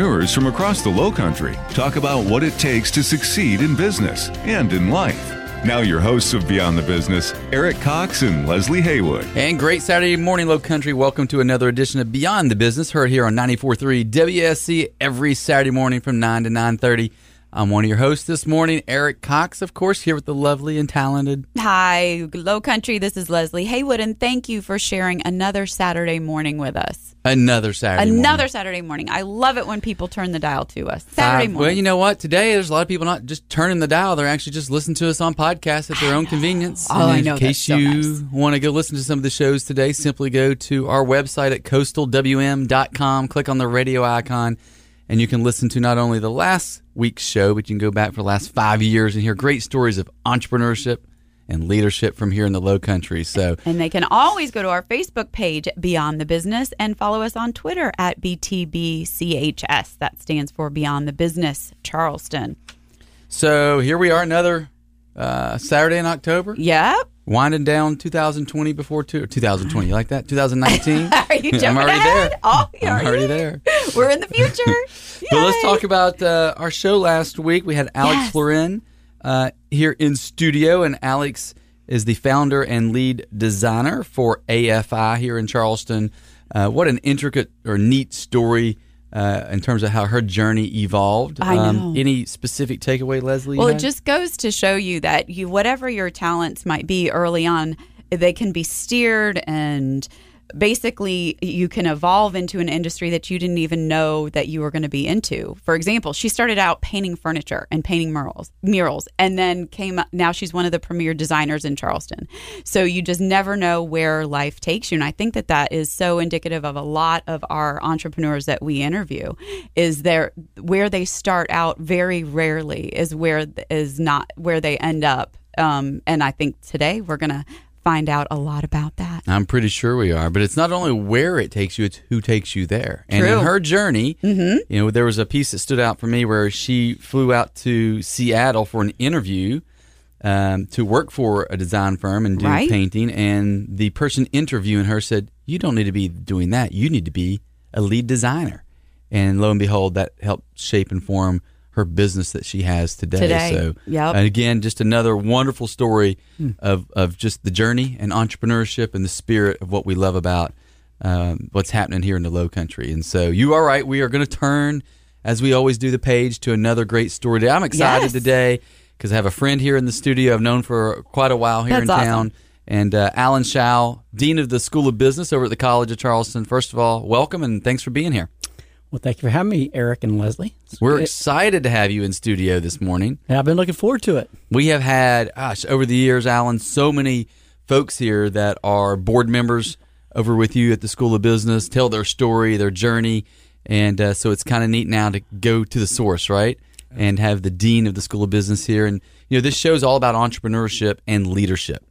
from across the Low Country talk about what it takes to succeed in business and in life. Now, your hosts of Beyond the Business, Eric Cox and Leslie Haywood. And great Saturday morning, Low Country. Welcome to another edition of Beyond the Business, heard here on 94.3 WSC every Saturday morning from 9 to 9.30. I'm one of your hosts this morning, Eric Cox, of course, here with the lovely and talented. Hi, Low Country. This is Leslie Haywood, and thank you for sharing another Saturday morning with us. Another Saturday Another morning. Saturday morning. I love it when people turn the dial to us. Saturday Uh, morning. Well, you know what? Today, there's a lot of people not just turning the dial; they're actually just listening to us on podcasts at their own convenience. Oh, And I in know, case that's so you nice. want to go listen to some of the shows today, simply go to our website at coastalwm.com, click on the radio icon, and you can listen to not only the last week's show, but you can go back for the last five years and hear great stories of entrepreneurship and leadership from here in the Low Country. So. and they can always go to our Facebook page, Beyond the Business, and follow us on Twitter at BTBCHS. That stands for Beyond the Business Charleston. So here we are, another uh, Saturday in October. Yep. Winding down 2020 before two, 2020. You like that? 2019. Are you jumping I'm already ahead? there. Oh, I'm already there. We're in the future. But let's talk about uh, our show last week. We had Alex Yes. Florin uh, here in studio, and Alex is the founder and lead designer for AFI here in Charleston. Uh, what an intricate or neat story uh, in terms of how her journey evolved. Um, I know. any specific takeaway, Leslie? Well, it just goes to show you that you, whatever your talents might be early on, they can be steered and basically you can evolve into an industry that you didn't even know that you were going to be into. For example, she started out painting furniture and painting murals, murals, and then came now she's one of the premier designers in Charleston. So you just never know where life takes you, and I think that that is so indicative of a lot of our entrepreneurs that we interview. Is there where they start out very rarely is where is not where they end up. Um, and I think today we're gonna find out a lot about that. I'm pretty sure we are, but it's not only where it takes you; it's who takes you there. And in her journey, you know, there was a piece that stood out for me where she flew out to Seattle for an interview um, to work for a design firm and do Right. painting, and the person interviewing her said, "You don't need to be doing that. You need to be a lead designer." And lo and behold, that helped shape and form her business that she has today. Today. So, Yep. and again, just another wonderful story of, of just the journey and entrepreneurship and the spirit of what we love about um, what's happening here in the Low Country. And so, you are right. We are going to turn, as we always do, the page to another great story today. I'm excited Yes. today because I have a friend here in the studio I've known for quite a while here That's in awesome. town. And uh, Alan Shao, Dean of the School of Business over at the College of Charleston. First of all, welcome and thanks for being here. Well, thank you for having me, Eric and Leslie. We're It- excited to have you in studio this morning. and I've been looking forward to it. We have had, gosh, over the years, Alan, so many folks here that are board members over with you at the School of Business, tell their story, their journey. And uh, so it's kind of neat now to go to the source, right? And have the Dean of the School of Business here. And, you know, this show is all about entrepreneurship and leadership.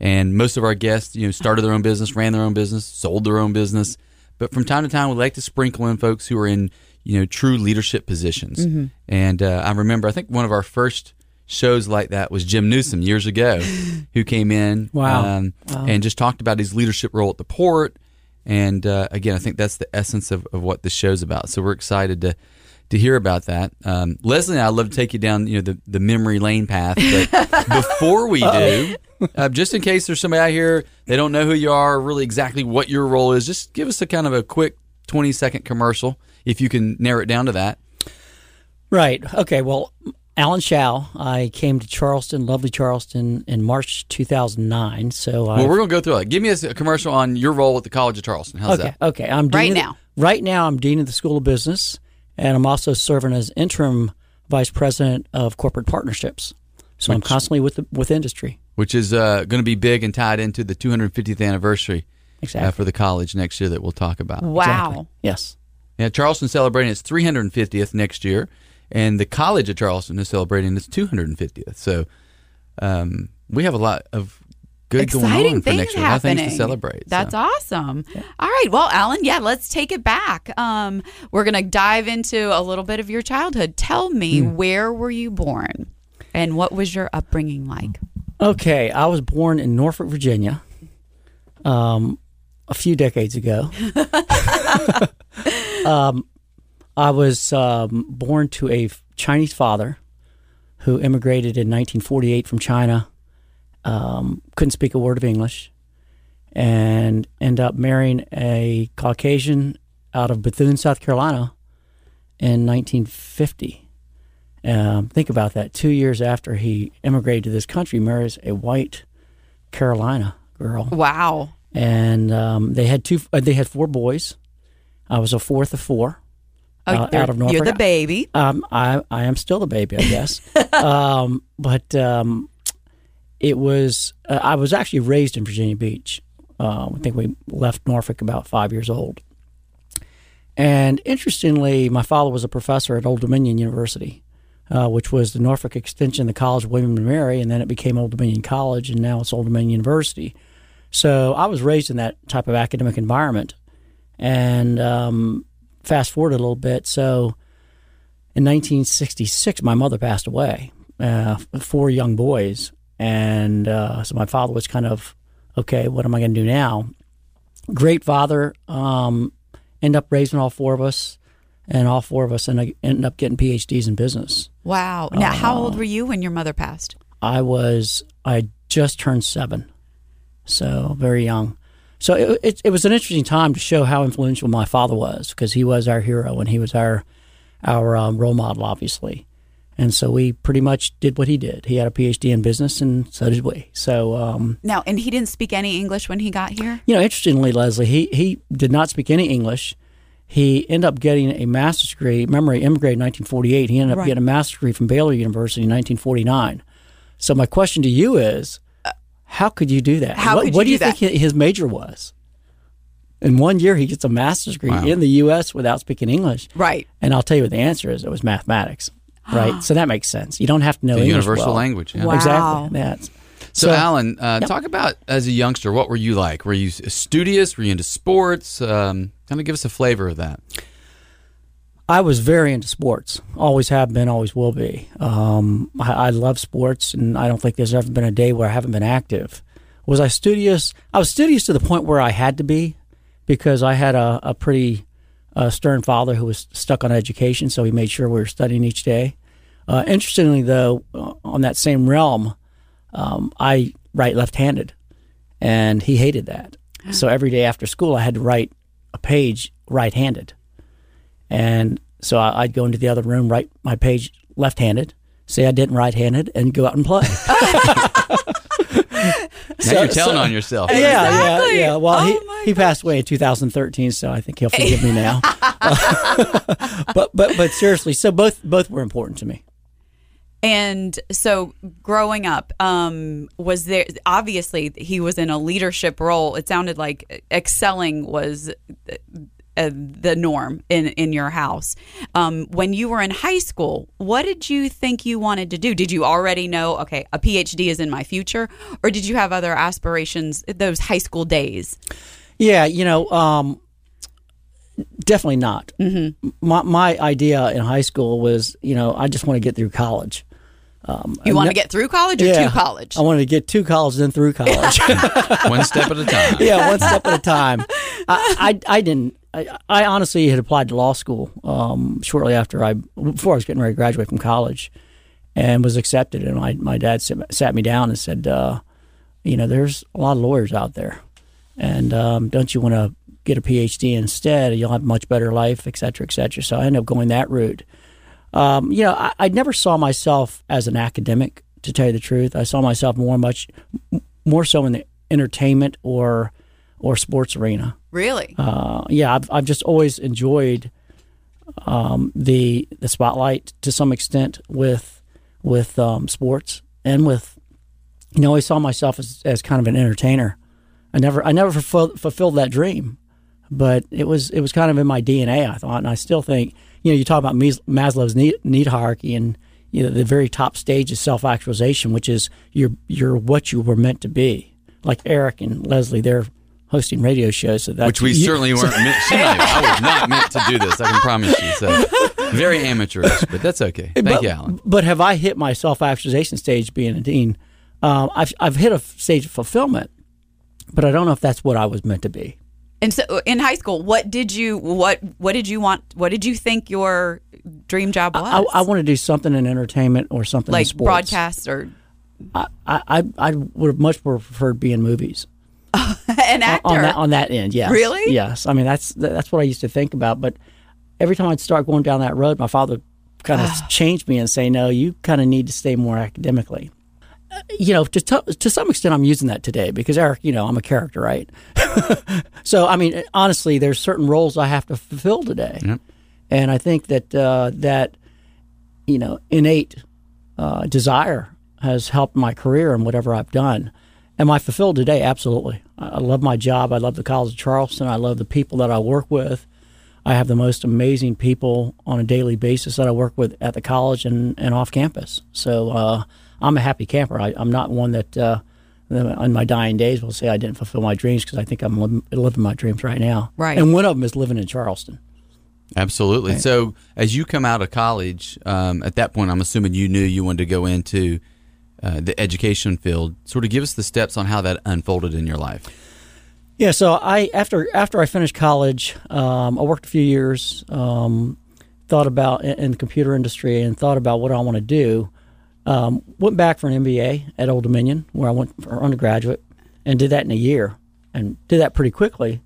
And most of our guests, you know, started their own business, ran their own business, sold their own business. But from time to time, we like to sprinkle in folks who are in, you know, true leadership positions. Mm-hmm. And uh, I remember, I think one of our first shows like that was Jim Newsome years ago, who came in Wow. um, and just talked about his leadership role at the port. And uh, again, I think that's the essence of, of what this show's about. So we're excited to to hear about that. Um, Leslie and I love to take you down, you know, the, the memory lane path. But before we do, uh, just in case there's somebody out here they don't know who you are, really exactly what your role is, just give us a kind of a quick 20 second commercial if you can narrow it down to that. Right. Okay. Well, Alan Shao. I came to Charleston, lovely Charleston, in March 2009. So I Well, we're going to go through it. Give me a commercial on your role at the College of Charleston. How's okay. that? Okay. I'm Right dean the- now. right now, I'm dean of the School of Business, and I'm also serving as interim vice president of corporate partnerships. So I'm constantly with the, with industry. Which is uh, going to be big and tied into the 250th anniversary uh, for the college next year that we'll talk about. Wow. Yes. Yeah, Charleston celebrating its 350th next year, and the College of Charleston is celebrating its 250th. So um, we have a lot of good going Exciting on for things next year. A lot of happening. things to celebrate. That's so. awesome. All right. Well, Alan, yeah, let's take it back. Um, we're going to dive into a little bit of your childhood. Tell me, Hmm. where were you born? And what was your upbringing like? Okay, I was born in Norfolk, Virginia, um, a few decades ago. um, I was um, born to a Chinese father who immigrated in 1948 from China. Um, couldn't speak a word of English, and ended up marrying a Caucasian out of Bethune, South Carolina, in 1950. Um, think about that. Two years after he immigrated to this country, marries a white Carolina girl, Wow. and um, they had two. Uh, they had four boys. I was a fourth of four. Oh, Uh, you're, out of Norfolk. you're the baby. Um, I I am still the baby, I guess. um, but um, it was uh, I was actually raised in Virginia Beach. Uh, I think we left Norfolk about five years old. And interestingly, my father was a professor at Old Dominion University, uh, which was the Norfolk extension, the College of William and Mary, and then it became Old Dominion College, and now it's Old Dominion University. So I was raised in that type of academic environment. And um, fast forward a little bit, so in 1966, my mother passed away, uh, four young boys. And uh, so my father was kind of, okay, what am I going to do now? Great father, um, ended up raising all four of us, and all four of us ended up getting PhDs in business. Wow. Now, how Uh, old were you when your mother passed? I was, I just turned seven, so very young. So it, it, it was an interesting time to show how influential my father was because he was our hero and he was our our um, role model, obviously. And so we pretty much did what he did. He had a PhD in business, and so did we. So um, Now, and he didn't speak any English when he got here? you know, interestingly, Leslie, he he did not speak any English. He ended up getting a master's degree. Remember, he immigrated in 1948. He ended up Right. getting a master's degree from Baylor University in 1949. So my question to you is, how could you do that? How what could what you do you do think his major was? In one year, he gets a master's degree Wow. in the U.S. without speaking English. Right. And I'll tell you what the answer is. It was mathematics. Right. so that makes sense. You don't have to know The English universal well. language. Yeah. Wow. Exactly. That's So, Alan, uh, Yep. talk about as a youngster, what were you like? Were you studious? Were you into sports? Um, kind of give us a flavor of that. I was very into sports. Always have been, always will be. Um, I, I love sports, and I don't think there's ever been a day where I haven't been active. Was I studious? I was studious to the point where I had to be because I had a, a pretty uh, stern father who was stuck on education, so he made sure we were studying each day. Uh, interestingly, though, uh, on that same realm, um, I write left-handed, and he hated that. So every day after school, I had to write a page right-handed. And so I- I'd go into the other room, write my page left handed, say I didn't right handed, and go out and play. Now you're telling on yourself. yeah, yeah, Exactly. yeah. Well, Oh he, he passed away in 2013, so I think he'll forgive me now. but but but seriously, so both both were important to me. And so, growing up, um, was there obviously he was in a leadership role? It sounded like excelling was uh, the norm in in your house. Um, when you were in high school, what did you think you wanted to do? Did you already know? Okay, a PhD is in my future, or did you have other aspirations? Those high school days. Yeah, you know, um, definitely not. Mm-hmm. My my idea in high school was, you know, I just want to get through college. You want to get through college or yeah, to college? I wanted to get to college, and then through college. One step at a time. yeah, one step at a time. I, I, I didn't. I, I honestly had applied to law school um, shortly after I, before I was getting ready to graduate from college, and was accepted. And my my dad sat, sat me down and said, uh, you know, there's a lot of lawyers out there, and um, don't you want to get a PhD instead? You'll have a much better life, et cetera, et cetera. So I ended up going that route. Um, you know, I, I never saw myself as an academic. To tell you the truth, I saw myself more much more so in the entertainment or or sports arena. really? Uh, yeah, I've I've just always enjoyed um, the the spotlight to some extent with with um, sports and with you know I saw myself as, as kind of an entertainer. I never I never fulfilled, fulfilled that dream, but it was it was kind of in my DNA. I thought, and I still think you know you talk about Mas- Maslow's need, need hierarchy and you know the very top stage is self actualization, which is you're you're what you were meant to be. Like Eric and Leslie, they're hosting radio shows, so that Which we you- certainly weren't meant. I, was not meant to do this. I can promise you. So very amateurish, but that's okay. Thank but, you, Alan. But have I hit my self actualization stage being a dean? Um, I've I've hit a stage of fulfillment, but I don't know if that's what I was meant to be. And so in high school, what did you what what did you want what did you think your dream job was? I, I want to do something in entertainment or something in like sports. broadcast or I, I I would have much more preferred being movies an actor. on that on that end. Yes, Really? Yes. I mean that's that's what I used to think about. But every time I'd start going down that road, my father kind of changed me and say, "No, you kind of need to stay more academically." Uh, You know, to to to some extent, I'm using that today because Eric, you know, I'm a character, right? so, I mean, honestly, there's certain roles I have to fulfill today, and I think that uh, that you know innate uh, desire has helped my career and whatever I've done. Am I fulfilled today? Absolutely. I I love my job. I love the College of Charleston. I love the people that I work with. I have the most amazing people on a daily basis that I work with at the college and, and off campus. So uh, I'm a happy camper. I, I'm not one that uh, on my dying days will say I didn't fulfill my dreams because I think I'm living, living my dreams right now. Right. And one of them is living in Charleston. Absolutely. So, as you come out of college, um, at that point, I'm assuming you knew you wanted to go into uh, the education field. Sort of give us the steps on how that unfolded in your life. Yeah, so I after after I finished college, um, I worked a few years, um, thought about in, in the computer industry, and thought about what I want to do. Um, went back for an MBA at Old Dominion, where I went for undergraduate, and did that in a year, and did that pretty quickly.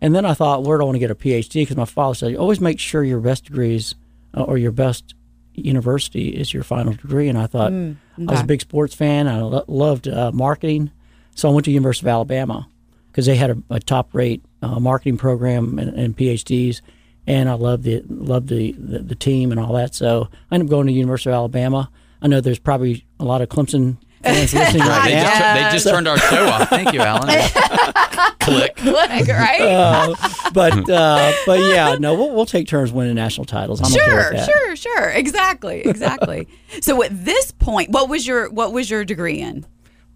And then I thought, where do I want to get a PhD? Because my father said, always make sure your best degrees uh, or your best university is your final degree. And I thought, I was a big sports fan. I lo- loved uh, marketing. So I went to University of Alabama because they had a, a top rate uh, marketing program and, and PhDs. And I loved the, loved the, the, the team and all that. So I ended up going to University of Alabama. I know there's probably a lot of Clemson fans listening right They now. just, they just turned our show off. Thank you, Alan. Click. Like, right? Uh, but uh, but yeah, no, we'll, we'll take turns winning national titles. I'm okay sure, with that. sure, sure. Exactly, exactly. so at this point, what was your what was your degree in?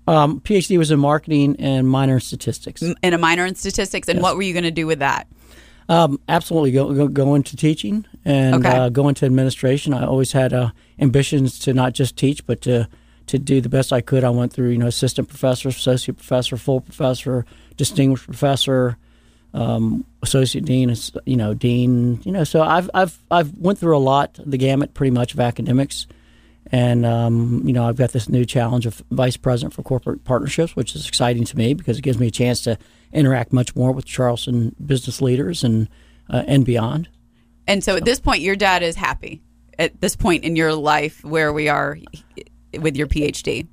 Um, PhD was in marketing and minor in statistics. In a minor in statistics, and what were you going to do with that? Um, absolutely, go, go go into teaching and Okay. uh, go into administration. I always had uh, ambitions to not just teach, but to to do the best I could. I went through, you know, assistant professor, associate professor, full professor, distinguished professor, um, associate dean, you know, dean. You know, so I've I've I've went through a lot, the gamut, pretty much of academics. And um, you know, I've got this new challenge of vice president for corporate partnerships, which is exciting to me because it gives me a chance to interact much more with Charleston business leaders and uh, and beyond. And so at this point, your dad is happy. At this point in your life, where we are with your PhD,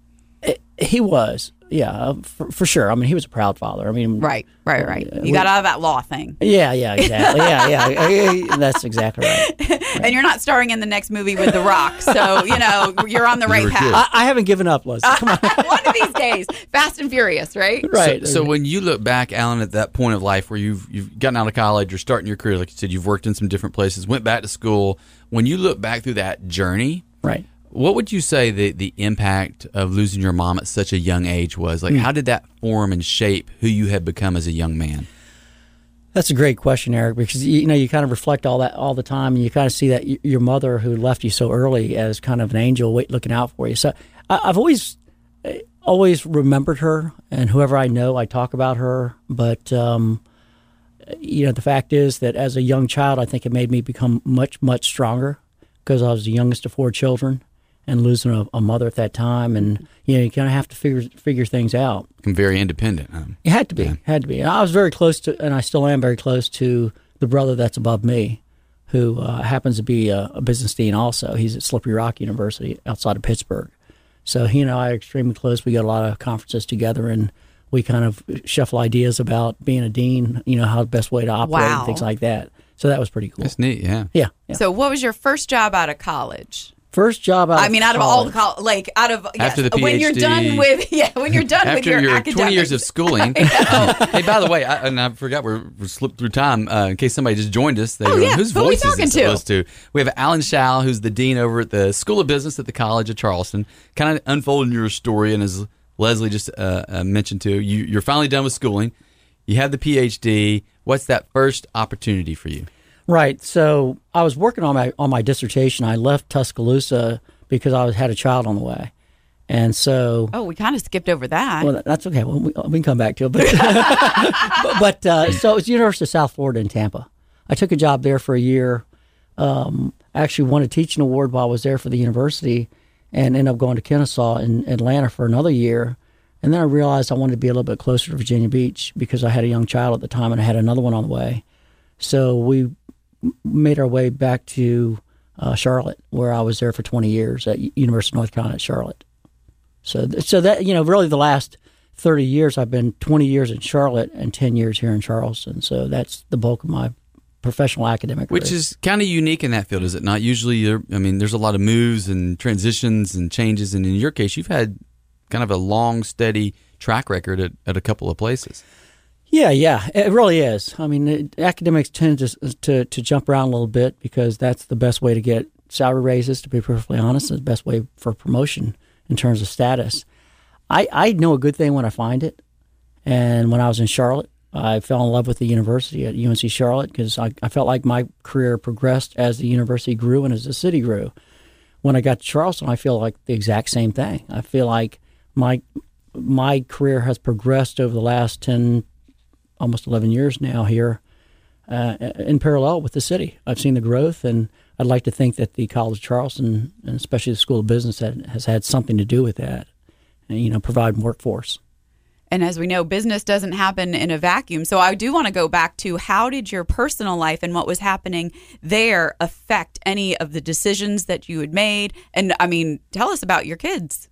He was, yeah, uh, for, for sure. I mean, he was a proud father. I mean, right, right, right. Uh, You got out of that law thing, Yeah, yeah, exactly. yeah, yeah, yeah, that's exactly right. and you're not starring in the next movie with The Rock. So you know you're on the right were path. I, I haven't given up, Leslie. Come on, One of these days, Fast and Furious, right? right? So, so when you look back, Alan, at that point of life where you've you've gotten out of college, you're starting your career, like you said, you've worked in some different places, went back to school. When you look back through that journey, right. What would you say the the impact of losing your mom at such a young age was? Like, how did that form and shape who you had become as a young man? That's a great question, Eric, because you know you kind of reflect all that all the time, and you kind of see that y- your mother, who left you so early, as kind of an angel, wait, looking out for you. So I, I've always eh, always remembered her, and whoever I know, I talk about her. But um, you know, the fact is that as a young child, I think it made me become much much stronger because I was the youngest of four children, and losing a, a mother at that time, and you know, you kind of have to figure figure things out. I'm very independent. Huh? It had to be. Had to be. And I was very close to, and I still am very close to the brother that's above me, who uh, happens to be a, a business dean also. He's at Slippery Rock University outside of Pittsburgh. So he and I are extremely close. We got a lot of conferences together, and we kind of shuffle ideas about being a dean. You know, how the best way to operate Wow. and things like that. So that was pretty cool. That's neat. Yeah. Yeah. yeah. So, what was your first job out of college? First job out. I of mean, out of all the college. like out of yes, After the PhD, when you're done with yeah, when you're done with your, your, academics. 20 years of schooling. uh, hey, by the way, I, and I forgot we're, we're slipped through time. Uh, in case somebody just joined us, they Oh, go, yeah. whose Who are we voice is this to? to? We have Alan Shao, who's the dean over at the School of Business at the College of Charleston, kind of unfolding your story. And as Leslie just uh, uh, mentioned too, you, you're finally done with schooling. You have the PhD. What's that first opportunity for you? Right. So I was working on my on my dissertation. I left Tuscaloosa because I was, had a child on the way, and so oh, we kind of skipped over that. well, that's okay. Well, we, we can come back to it. But but, uh, so it's University of South Florida in Tampa. I took a job there for a year. Um, actually won a teaching award while I was there for the university, and ended up going to Kennesaw in Atlanta for another year. And then I realized I wanted to be a little bit closer to Virginia Beach because I had a young child at the time and I had another one on the way. So we made our way back to uh, Charlotte, where I was there for 20 years at University of North Carolina at Charlotte. So, so that you know, really, the last 30 years, I've been 20 years in Charlotte and 10 years here in Charleston. So that's the bulk of my professional academic. Which is kind of unique in that field, is it not? Usually, I mean, there's a lot of moves and transitions and changes, and in your case, you've had kind of a long, steady track record at, at a couple of places. Yeah, yeah, it really is. I mean, it, academics tend to, to to jump around a little bit because that's the best way to get salary raises. To be perfectly honest, the best way for promotion in terms of status. I I know a good thing when I find it, and when I was in Charlotte, I fell in love with the university at UNC Charlotte because I, I felt like my career progressed as the university grew and as the city grew. When I got to Charleston, I feel like the exact same thing. I feel like my my career has progressed over the last 10 almost 11 years now here uh, in parallel with the city. I've seen the growth, and I'd like to think that the College of Charleston, and especially the School of Business, has had something to do with that, and, you know, providing workforce. And as we know, business doesn't happen in a vacuum. So I do want to go back to how did your personal life and what was happening there affect any of the decisions that you had made? And I mean, tell us about your kids.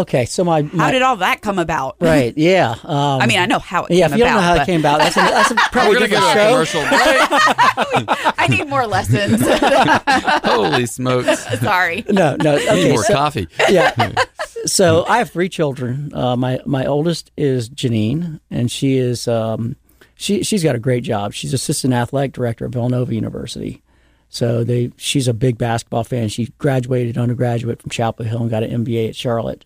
Okay, so my, How did all that come about? right, yeah. Um, I mean, I know how it yeah, came if you don't know how but it came about, that's a, that's a probably We're going to different go to a show. commercial break. I need more lessons. Holy smokes. Sorry. No, no. Need Okay, more so, coffee. yeah. So I have three children. Uh, my my oldest is Janine, and she is um, she she's got a great job. She's assistant athletic director at Villanova University. So they she's a big basketball fan. She graduated undergraduate from Chapel Hill and got an MBA at Charlotte,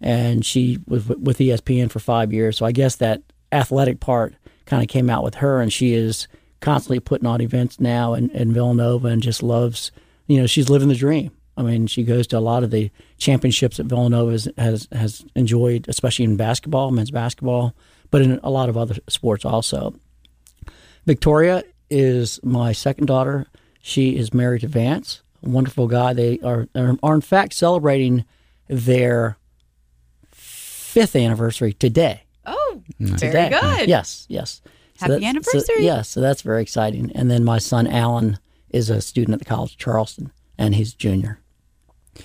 and she was with ESPN for five years. So I guess that athletic part kind of came out with her, and she is constantly putting on events now in, in Villanova and just loves. You know, she's living the dream. I mean, she goes to a lot of the championships that Villanova has, has has enjoyed, especially in basketball, men's basketball, but in a lot of other sports also. Victoria is my second daughter. She is married to Vance, a wonderful guy. They are are in fact celebrating their fifth anniversary today. Oh, mm. Today. very good. Yes, yes. Happy that's- anniversary. yes, so that's very exciting. And then my son Alan is a student at the College of Charleston, and he's junior.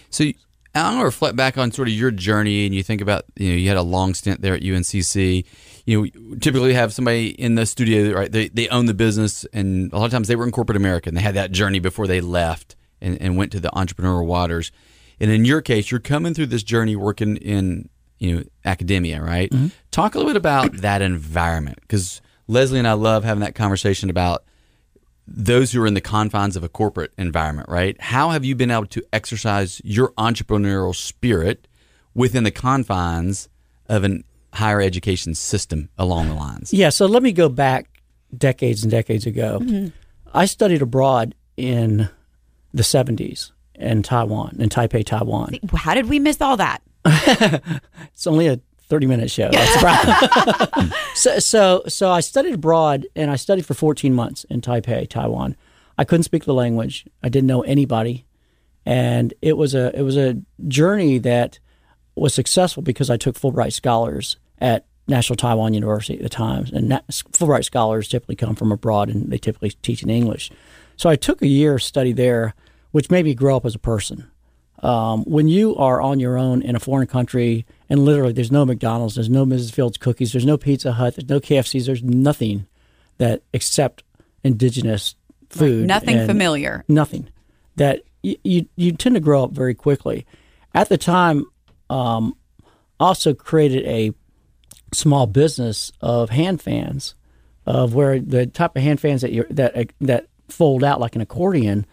So you- I want to reflect back on sort of your journey, and you think about you know you had a long stint there at UNCC. You know, typically have somebody in the studio, right? They they own the business, and a lot of times they were in corporate America, and they had that journey before they left and, and went to the entrepreneurial waters. And in your case, you're coming through this journey working in you know academia, right? Mm-hmm. Talk a little bit about that environment because Leslie and I love having that conversation about those who are in the confines of a corporate environment, right? How have you been able to exercise your entrepreneurial spirit within the confines of an higher education system along the lines? Yeah, so let me go back decades and decades ago. Mm-hmm. I studied abroad in the 70s in Taiwan, in Taipei, Taiwan. How did we miss all that? It's only a 30 minute show. That's the problem. so, so, so I studied abroad and I studied for 14 months in Taipei, Taiwan. I couldn't speak the language. I didn't know anybody. And it was a it was a journey that was successful because I took Fulbright scholars at National Taiwan University at the time. And Fulbright scholars typically come from abroad and they typically teach in English. So I took a year of study there, which made me grow up as a person um, when you are on your own in a foreign country and literally there's no McDonald's, there's no Mrs. Fields cookies, there's no Pizza Hut, there's no KFCs, there's nothing that except indigenous food. Nothing familiar. Nothing. That you, you, you tend to grow up very quickly. At the time, um, also created a small business of hand fans, of where the type of hand fans that you that that fold out like an accordion.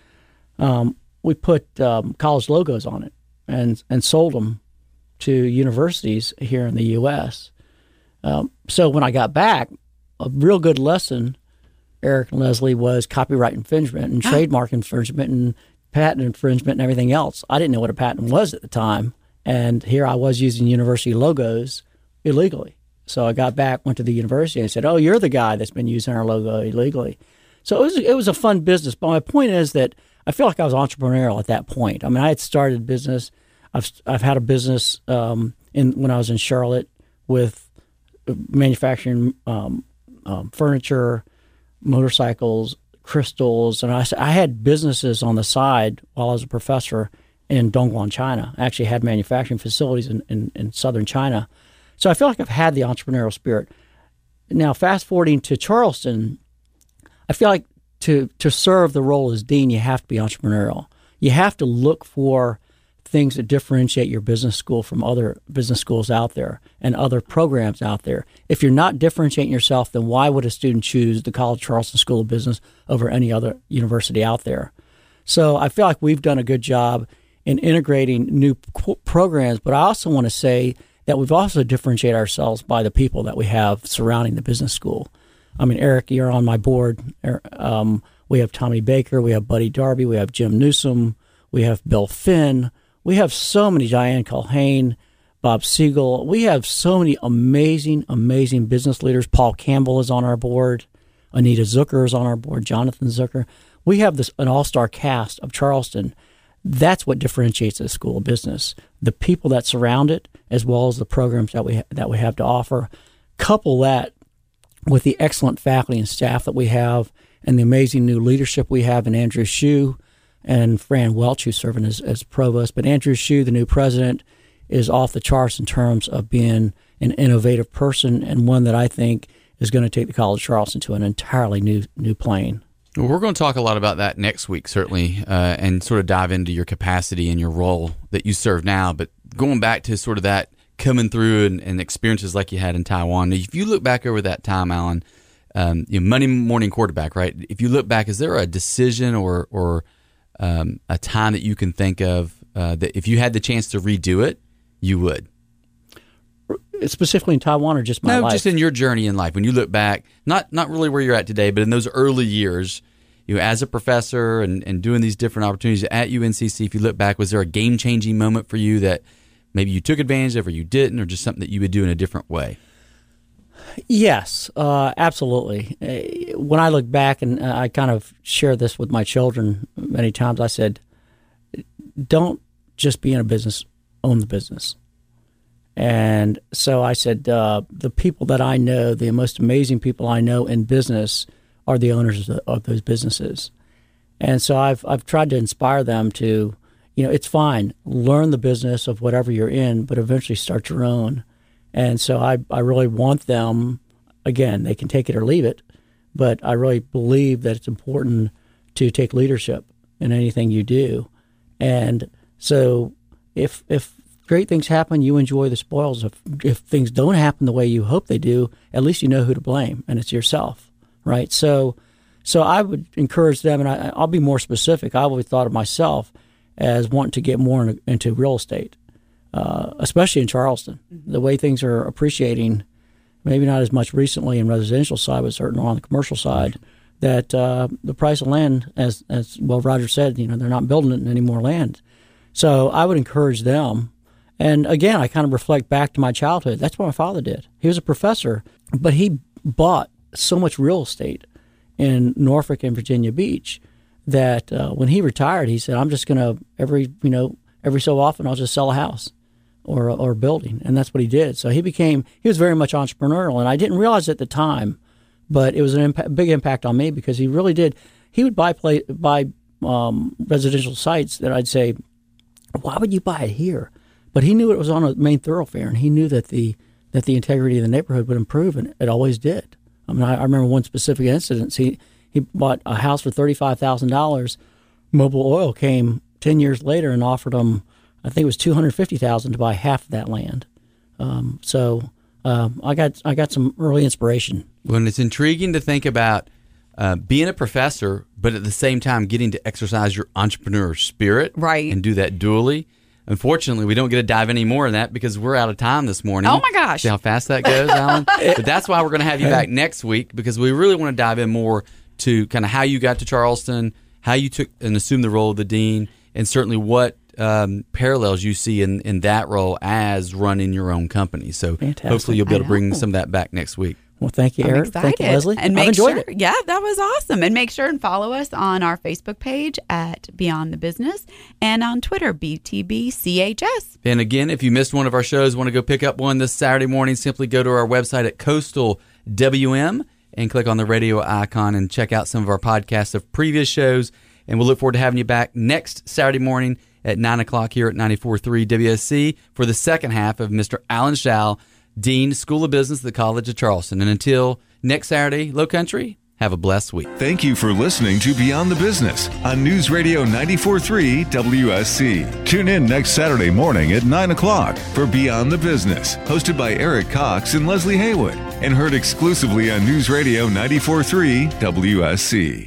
Um, we put um, college logos on it and and sold them to universities here in the U.S. Um, so when I got back, a real good lesson, Eric and Leslie, was copyright infringement and trademark infringement and patent infringement and everything else. I didn't know what a patent was at the time, and here I was using university logos illegally. So I got back, went to the university, and said, "Oh, you're the guy that's been using our logo illegally." So it was it was a fun business. But my point is that I feel like I was entrepreneurial at that point. I mean, I had started business. I've I've had a business um, in when I was in Charlotte with manufacturing um, um, furniture, motorcycles, crystals, and I, I had businesses on the side while I was a professor in Dongguan, China. I actually had manufacturing facilities in, in, in southern China. So I feel like I've had the entrepreneurial spirit. Now, fast forwarding to Charleston, I feel like to to serve the role as dean, you have to be entrepreneurial. You have to look for things that differentiate your business school from other business schools out there and other programs out there. If you're not differentiating yourself, then why would a student choose the College Charleston School of Business over any other university out there? So I feel like we've done a good job in integrating new programs, but I also want to say that we've also differentiated ourselves by the people that we have surrounding the business school. I mean, Eric, you're on my board. Er, um, we have Tommy Baker, we have Buddy Darby, we have Jim Newsome, we have Bill Finn. We have so many Diane Culhane, Bob Siegel. We have so many amazing, amazing business leaders. Paul Campbell is on our board. Anita Zucker is on our board. Jonathan Zucker. We have this an all-star cast of Charleston. That's what differentiates the school of business. The people that surround it, as well as the programs that we ha- that we have to offer. Couple that with the excellent faculty and staff that we have, and the amazing new leadership we have in Andrew Hsu and Fran Welch, who's serving as, as provost. But Andrew Hsu, the new president, is off the charts in terms of being an innovative person and one that I think is going to take the College of Charleston to an entirely new new plane. Well, we're going to talk a lot about that next week, certainly, uh, and sort of dive into your capacity and your role that you serve now. But going back to sort of that coming through and, and experiences like you had in Taiwan, if you look back over that time, Alan, um, you know, Monday morning quarterback, right? If you look back, is there a decision or or um, a time that you can think of uh, that if you had the chance to redo it, you would? Specifically in Taiwan or just my no, life? just in your journey in life. When you look back, not not really where you're at today, but in those early years, you know, as a professor and, and doing these different opportunities at UNCC, if you look back, was there a game changing moment for you that maybe you took advantage of or you didn't, or just something that you would do in a different way? Yes, uh, absolutely. Uh, when I look back, and uh, I kind of share this with my children many times, I said, don't just be in a business, own the business. And so I said, uh, the people that I know, the most amazing people I know in business, are the owners of, those businesses. And so I've I've tried to inspire them to, you know, it's fine, learn the business of whatever you're in, but eventually start your own and so I, I really want them, again, they can take it or leave it, but I really believe that it's important to take leadership in anything you do. And so if, if great things happen, you enjoy the spoils. If, if things don't happen the way you hope they do, at least you know who to blame, and it's yourself, right? So, so I would encourage them, and I, will be more specific. I always thought of myself as wanting to get more into real estate uh, especially in Charleston. Mm-hmm. The way things are appreciating, maybe not as much recently in residential side, but certainly on the commercial side, that uh, the price of land, as as well Roger said, you know, they're not building it in any more land. So I would encourage them. And again, I kind of reflect back to my childhood. That's what my father did. He was a professor, but he bought so much real estate in Norfolk and Virginia Beach that uh, when he retired, he said, "I'm just going to every you know every so often I'll just sell a house." or or building, and that's what he did. So he became he was very much entrepreneurial, and I didn't realize at the time, but it was an big impact on me because he really did. He would buy play buy um, residential sites that I'd say, why would you buy it here? But he knew it was on a main thoroughfare, and he knew that the that the integrity of the neighborhood would improve, and it always did. I mean, I, I remember one specific incident. He he bought a house for thirty five thousand dollars. Mobil Oil came ten years later and offered them, I think it was two hundred fifty thousand to buy half of that land. Um, so um, I got I got some early inspiration. When it's intriguing to think about uh, being a professor, but at the same time getting to exercise your entrepreneur spirit, Right. and do that dually. Unfortunately, we don't get to dive any more in that because we're out of time this morning. Oh my gosh. See how fast that goes, Alan? but that's why we're going to have you back next week because we really want to dive in more to kind of how you got to Charleston, how you took and assumed the role of the dean, and certainly what um, parallels you see in, in that role as running your own company. So Fantastic. hopefully you'll be able to bring some of that back next week. Well, thank you, I'm Eric. excited. Thank you, Leslie. And make I've enjoyed sure, it. yeah, that was awesome. And make sure and follow us on our Facebook page at Beyond the Business and on Twitter, BTBCHS. And again, if you missed one of our shows, want to go pick up one this Saturday morning, simply go to our website at Coastal WM and click on the radio icon and check out some of our podcasts of previous shows. And we'll look forward to having you back next Saturday morning at 9 o'clock here at 94.3 WSC for the second half of Mr. Alan Shao, Dean, School of Business the College of Charleston. And until next Saturday, Low Country, have a blessed week. Thank you for listening to Beyond the Business on News Radio 94.3 WSC. Tune in next Saturday morning at 9 o'clock for Beyond the Business, hosted by Eric Cox and Leslie Haywood, and heard exclusively on News Radio 94.3 WSC.